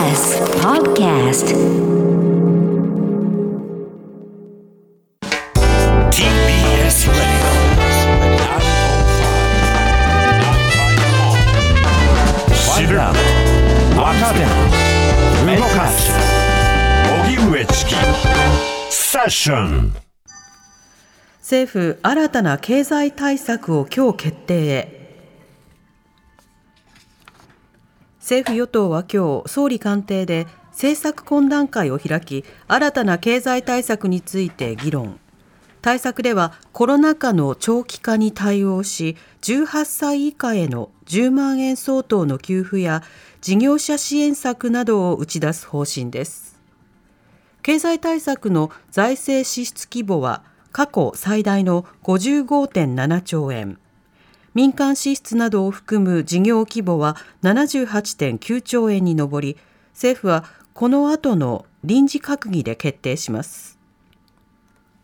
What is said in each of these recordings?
TBS Podcast. TBS Radio 知るわかる動かす荻上チキセッション政府新たな経済対策を今日決定へ政府与党は今日総理官邸で政策懇談会を開き新たな経済対策について議論。対策ではコロナ禍の長期化に対応し18歳以下への10万円相当の給付や事業者支援策などを打ち出す方針です。経済対策の財政支出規模は過去最大の55.7兆円。民間支出などを含む事業規模は78.9兆円に上り政府はこの後の臨時閣議で決定します。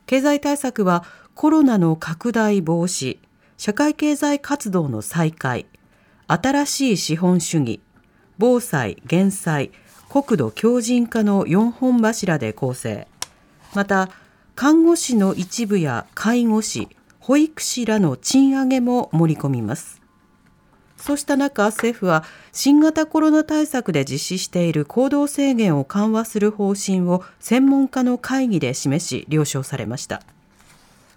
経済対策はコロナの拡大防止社会経済活動の再開新しい資本主義防災減災国土強靭化の4本柱で構成。また看護師の一部や介護士保育士らの賃上げも盛り込みます。そうした中政府は新型コロナ対策で実施している行動制限を緩和する方針を専門家の会議で示し了承されました。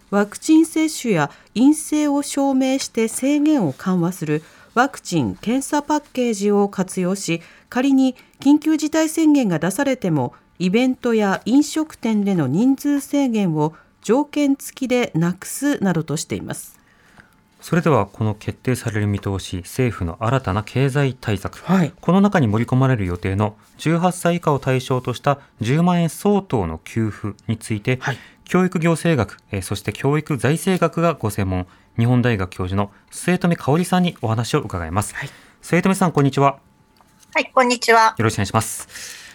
ワクチン接種や陰性を証明して制限を緩和するワクチン・検査パッケージを活用し仮に緊急事態宣言が出されてもイベントや飲食店での人数制限を条件付きでなくすなどとしています。それではこの決定される見通し政府の新たな経済対策、はい。この中に盛り込まれる予定の18歳以下を対象とした10万円相当の給付について、はい。教育行政学、えーそして教育財政学がご専門日本大学教授の末富香織さんにお話を伺います、はい。末富さんこんにちは。はい、こんにちは。よろしくお願いします。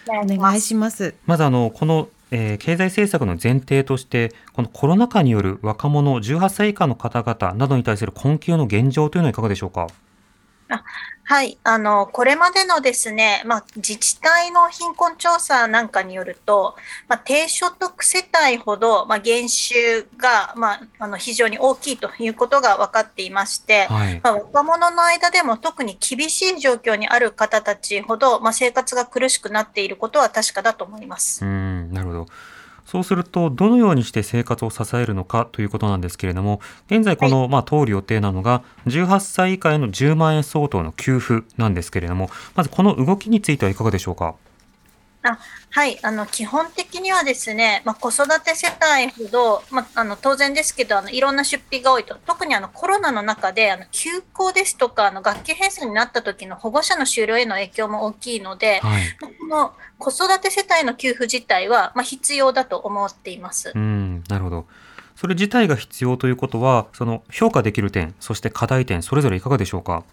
おお願いします。まずあのこの、えー経済政策の前提としてこのコロナ禍による若者18歳以下の方々などに対する困窮の現状というのはいかがでしょうか？はい、あの、これまでのですね、まあ、自治体の貧困調査なんかによると、まあ、低所得世帯ほど、まあ、減収が、まあ、あの、非常に大きいということが分かっていまして、はいまあ、若者の間でも特に厳しい状況にある方たちほど、まあ、生活が苦しくなっていることは確かだと思います。うん、なるほど。そうすると、どのようにして生活を支えるのかということなんですけれども、現在この、まあ、通る予定なのが、18歳以下への10万円相当の給付なんですけれども、まずこの動きについてはいかがでしょうか？あはい、あの基本的にはですね、まあ、子育て世帯ほど、まあ、あの当然ですけどあのいろんな出費が多いと特にあのコロナの中であの休校ですとかあの学級閉鎖になった時の保護者の就労への影響も大きいので、はい。まあこの子育て世帯の給付自体は、まあ、必要だと思っています。うん、なるほど。それ自体が必要ということは、その評価できる点、そして課題点、それぞれいかがでしょうか？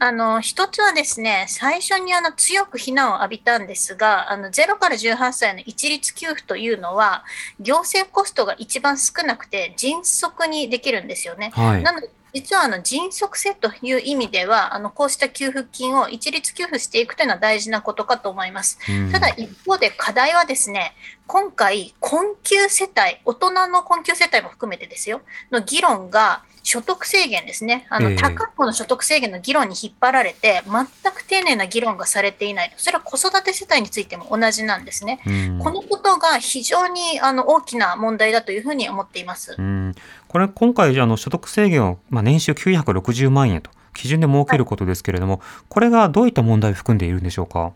あの一つはですね最初にあの強く非難を浴びたんですがあの0から18歳の一律給付というのは行政コストが一番少なくて迅速にできるんですよね。はい。なので実はあの迅速性という意味ではあのこうした給付金を一律給付していくというのは大事なことかと思います。うんただ一方で課題はですね今回困窮世帯大人の困窮世帯も含めてですよの議論が所得制限ですねあの、ええ高い方の所得制限の議論に引っ張られて全く丁寧な議論がされていないそれは子育て世帯についても同じなんですね。うんこのことが非常にあの大きな問題だというふうに思っています。うん、これ今回あの所得制限を、まあ、年収960万円と基準で設けることですけれども、これがどういった問題を含んでいるんでしょうか？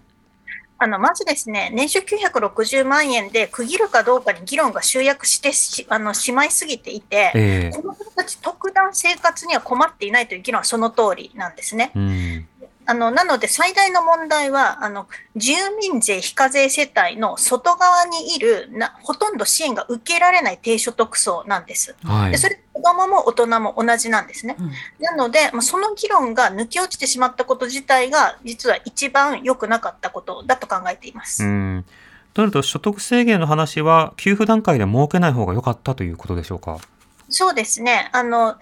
あのまずですね、年収960万円で区切るかどうかに議論が集約してしあのしまいすぎていて、ええこの人たち特段生活には困っていないという議論はその通りなんですね。うん、あのなので最大の問題はあの住民税非課税世帯の外側にいるなほとんど支援が受けられない低所得層なんです。はいで。それ子供も大人も同じなんですね。うんなので、まあその議論が抜け落ちてしまったこと自体が実は一番良くなかったことだと考えています。うん。となると所得制限の話は給付段階で設けない方が良かったということでしょうか？そうですね。あの、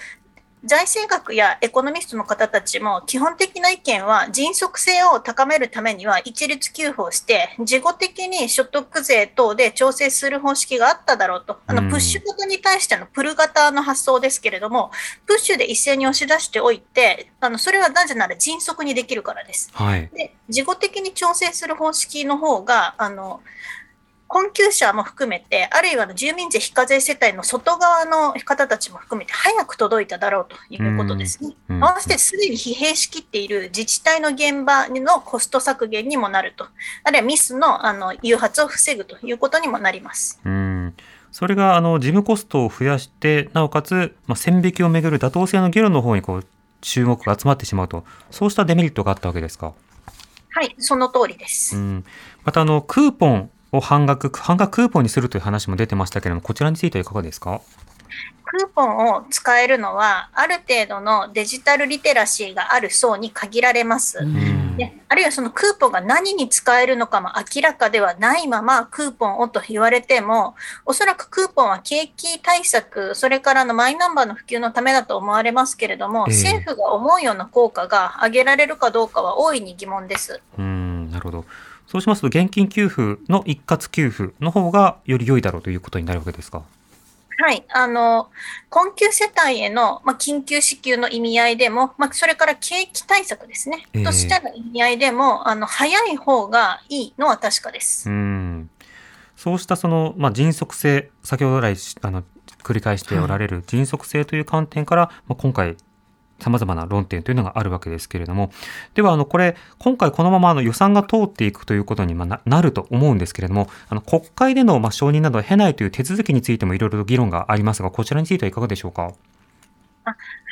財政学やエコノミストの方たちも基本的な意見は迅速性を高めるためには一律給付をして事後的に所得税等で調整する方式があっただろうとあのプッシュ型に対してのプル型の発想ですけれどもプッシュで一斉に押し出しておいてあのそれはなぜなら迅速にできるからです。はい。で事後的に調整する方式の方があの困窮者も含めて、あるいは住民税非課税世帯の外側の方たちも含めて、早く届いただろうということですね。合わせてすでに疲弊しきっている自治体の現場のコスト削減にもなると、あるいはミスのあの誘発を防ぐということにもなります。うん。それが、あの、事務コストを増やして、なおかつ、まあ、線引きをめぐる妥当性の議論の方に、こう、注目が集まってしまうと、そうしたデメリットがあったわけですか？はい、その通りです。うん。また、あの、クーポンを半額、半額クーポンにするという話も出てましたけれども、こちらについてはいかがですか？クーポンを使えるのは、ある程度のデジタルリテラシーがある層に限られます。んであるいはそのクーポンが何に使えるのかも明らかではないままクーポンをと言われても、おそらくクーポンは景気対策、それからのマイナンバーの普及のためだと思われますけれども、ええ政府が思うような効果が上げられるかどうかは大いに疑問です。うん、なるほど。そうしますと、現金給付の一括給付の方がより良いだろうということになるわけですか？はい、あの困窮世帯への、まあ、緊急支給の意味合いでも、まあ、それから景気対策ですね、ええとしての意味合いでも、あの早い方がいいのは確かです。うん。そうしたその、まあ、迅速性、先ほど来しあの繰り返しておられる迅速性という観点から、まあ、今回、様々な論点というのがあるわけですけれども、では、あの、これ、今回このままあの予算が通っていくということにまななると思うんですけれども、あの、国会でのま承認などを経ないという手続きについてもいろいろと議論がありますが、こちらについてはいかがでしょうか？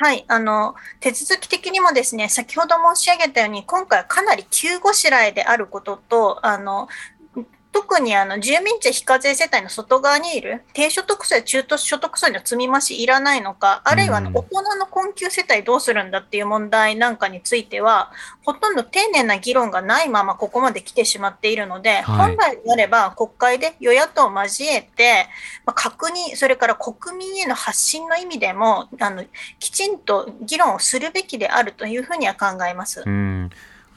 はい、あの手続き的にもですね、先ほど申し上げたように、今回かなり急ごしらえであることと、あの特にあの住民税非課税世帯の外側にいる低所得層や中途所得層の積み増しいらないのか、あるいはあのうん大人の困窮世帯どうするんだっていう問題なんかについては、ほとんど丁寧な議論がないままここまで来てしまっているので、はい本来であれば国会で与野党を交えて、まあ、確認、それから国民への発信の意味でも、あのきちんと議論をするべきであるというふうには考えます。うん。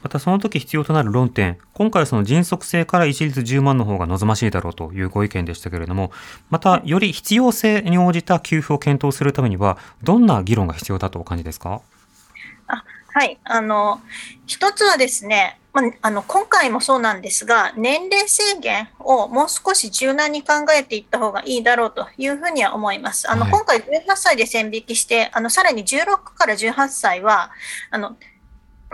またその時必要となる論点、今回はその迅速性から一律10万の方が望ましいだろうというご意見でしたけれども、またより必要性に応じた給付を検討するためには、どんな議論が必要だとお感じですか？はい、あの一つはですね、まあ、あの今回もそうなんですが、年齢制限をもう少し柔軟に考えていった方がいいだろうというふうには思います。あのはい。今回18歳で線引きして、あのさらに16から18歳はあの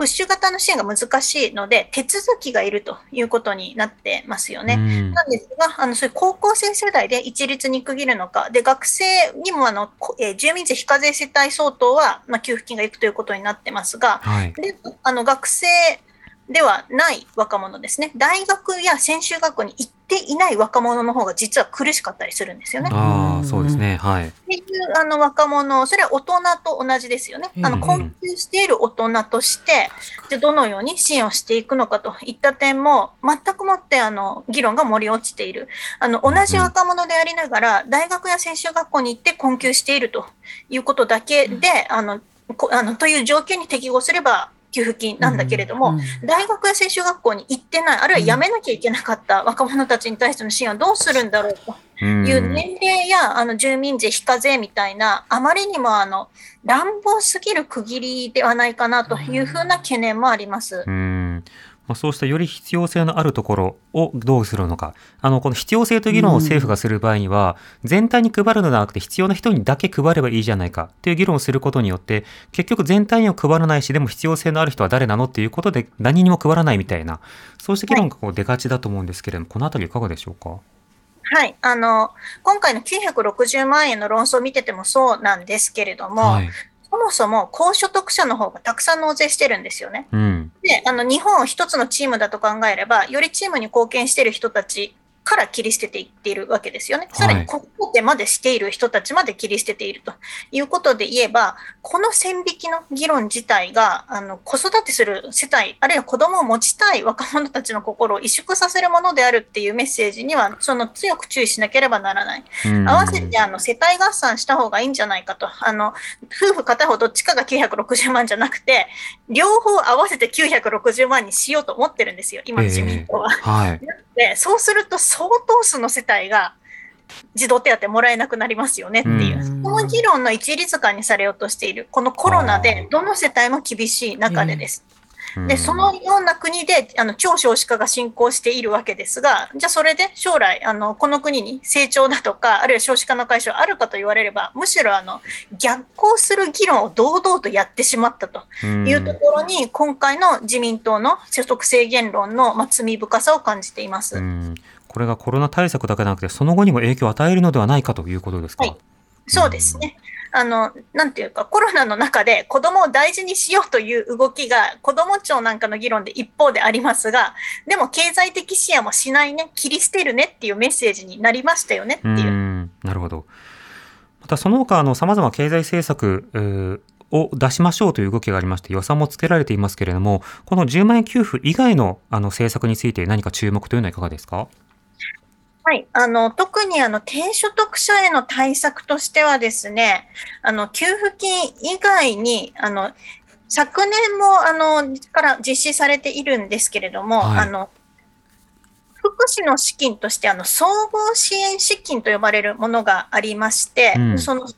プッシュ型の支援が難しいので、手続きがいるということになってますよね。うんなんですが、あのそういう高校生世代で一律に区切るのか、で学生にもあの、こえー住民税非課税世帯相当は、まあ、給付金がいくということになってますが、はい。であの学生ではない若者ですね、大学や専修学校に行っていない若者の方が実は苦しかったりするんですよね。ああ、そうですね。はい。っていうあの若者、それは大人と同じですよね。あのうん困窮している大人として、じゃあどのように支援をしていくのかといった点も、全くもってあの議論が盛り落ちている。あの同じ若者でありながら、大学や専修学校に行って困窮しているということだけで、あのこあのという条件に適合すれば、給付金なんだけれども、大学や専修学校に行ってない、あるいは辞めなきゃいけなかった若者たちに対しての支援はどうするんだろうと。うんいう年齢やあの住民税非課税みたいな、あまりにもあの乱暴すぎる区切りではないかなというふうな懸念もあります。うん。まあ、そうしたより必要性のあるところをどうするのか。あの、この必要性という議論を政府がする場合には、全体に配るのではなくて必要な人にだけ配ればいいじゃないかっていう議論をすることによって、結局全体には配らないし、でも必要性のある人は誰なのっていうことで何にも配らないみたいな、そうした議論がこう出がちだと思うんですけれども、このあたりいかがでしょうか？はい。あの、今回の960万円の論争を見ててもそうなんですけれども、はい。そもそも高所得者の方がたくさん納税してるんですよね。うん。で、あの、日本を一つのチームだと考えれば、よりチームに貢献している人たちから切り捨てていっているわけですよね。さらに子育てまでしている人たちまで切り捨てているということで言えば、この線引きの議論自体が、あの子育てする世帯、あるいは子供を持ちたい若者たちの心を萎縮させるものであるっていうメッセージには、その強く注意しなければならない。合わせてあの世帯合算した方がいいんじゃないかと。あの夫婦片方どっちかが960万じゃなくて、両方合わせて960万にしようと思ってるんですよ、今、自民党は。えー、はい、でそうすると相当数の世帯が児童手当もらえなくなりますよねっていう、うこの議論の一律化にされようとしている、このコロナでどの世帯も厳しい中でです。で、そのような国で、あの、超少子化が進行しているわけですが、じゃあそれで将来、あの、この国に成長だとか、あるいは少子化の解消あるかと言われれば、むしろあの、逆行する議論を堂々とやってしまったというところに、今回の自民党の所得制限論の、まあ、罪深さを感じています。これがコロナ対策だけでなくて、その後にも影響を与えるのではないかということですか？はい、そうですね。あの、なんていうか、コロナの中で子供を大事にしようという動きが、子供庁なんかの議論で一方でありますが、でも経済的視野もしないね、切り捨てるねっていうメッセージになりましたよねっていう。うなるほど。またその他、あの、様々経済政策、を出しましょうという動きがありまして、予算もつけられていますけれども、この10万円給付以外のあの政策について何か注目というのはいかがですか？はい、あの特にあの低所得者への対策としてはですね、あの給付金以外にあの昨年もあのから実施されているんですけれども、はい、あの福祉の資金としてあの総合支援資金と呼ばれるものがありまして、うん、その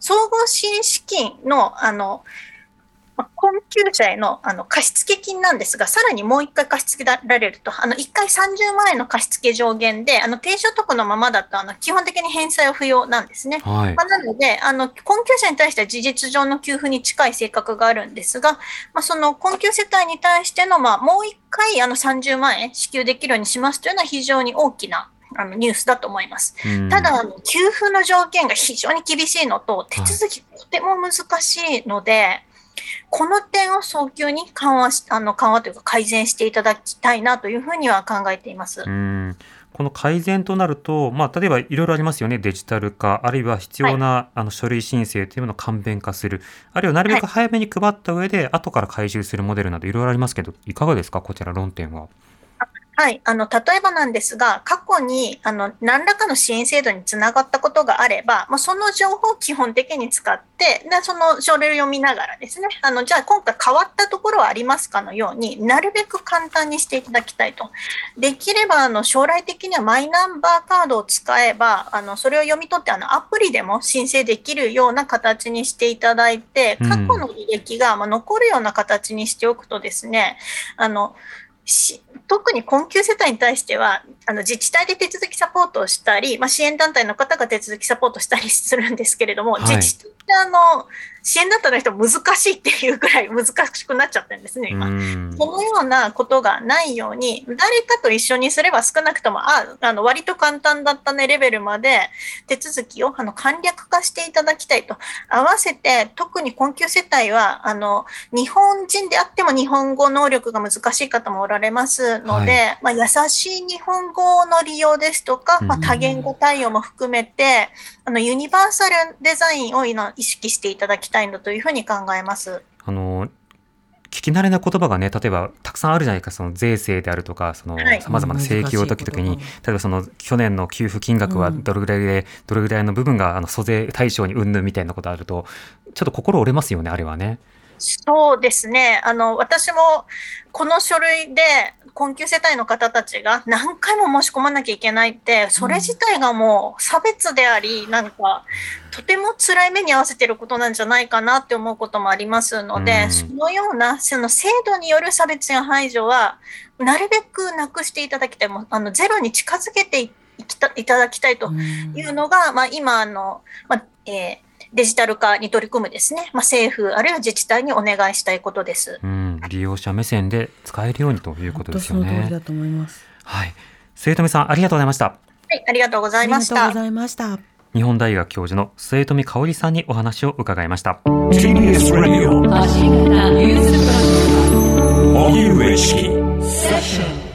総合支援資金のあのま困窮者へのあの貸付金なんですが、さらにもう1回貸し付けられると、あの1回30万円の貸付上限で、あの低所得のままだとあの基本的に返済は不要なんですね。はい、まあ、なのであの、困窮者に対しては事実上の給付に近い性格があるんですが、まあ、その困窮世帯に対しての、まあ、もう1回あの30万円支給できるようにしますというのは非常に大きなあのニュースだと思います。ただあの、給付の条件が非常に厳しいのと、手続きとても難しいので、この点を早急に緩和しあの緩和というか改善していただきたいなというふうには考えています。うん。この改善となると、まあ、例えばいろいろありますよね、デジタル化、あるいは必要な、はい、あの書類申請というものを簡便化する、あるいはなるべく早めに配った上で、はい、後から回収するモデルなどいろいろありますけど、いかがですか、こちら論点は。はい、あの例えばなんですが、過去にあの何らかの支援制度につながったことがあれば、まあ、その情報を基本的に使って、でその書類を読みながらですね、あのじゃあ今回変わったところはありますかのようになるべく簡単にしていただきたいと。できればあの将来的にはマイナンバーカードを使えば、あのそれを読み取ってあのアプリでも申請できるような形にしていただいて、過去の履歴がま残るような形にしておくとですね、あの特に困窮世帯に対してはあの自治体で手続きサポートをしたり、まあ、支援団体の方が手続きサポートしたりするんですけれども、はい、自治体あの支援団体の人難しいっていうぐらい難しくなっちゃってるんですね、今。そのようなことがないように、誰かと一緒にすれば少なくとも、あ、あの割と簡単だったねレベルまで手続きをあの簡略化していただきたいと。合わせて、特に困窮世帯は、あの、日本人であっても日本語能力が難しい方もおられますので、はい、まあ、優しい日本語の利用ですとか、まあ、多言語対応も含めて、あの、ユニバーサルデザインを今意識していただきたいんだというふうに考えます。あの聞き慣れない言葉がね、例えばたくさんあるじゃないか、その税制であるとか、そのさまざまな請求を解くときに、例えばその去年の給付金額はどれぐらいで、どれぐらいの部分があの租税対象にうんぬんみたいなことあると、ちょっと心折れますよね、あれはね。そうですね。あの、私もこの書類で困窮世帯の方たちが何回も申し込まなきゃいけないって、それ自体がもう差別であり、なんか、とても辛い目に合わせてることなんじゃないかなって思うこともありますので、そのような、その制度による差別や排除は、なるべくなくしていただきたい。もあの、ゼロに近づけていただきたいというのが、まあ、今、あの、まあ、えーデジタル化に取り組むですね、まあ、政府あるいは自治体にお願いしたいことです。うん、利用者目線で使えるようにということですよね。だと思います。はい、末富さんありがとうございました。はい、ありがとうございました。ありがとうございました。日本大学教授の末富香織さんにお話を伺いました。TBS Radio 荻上チキ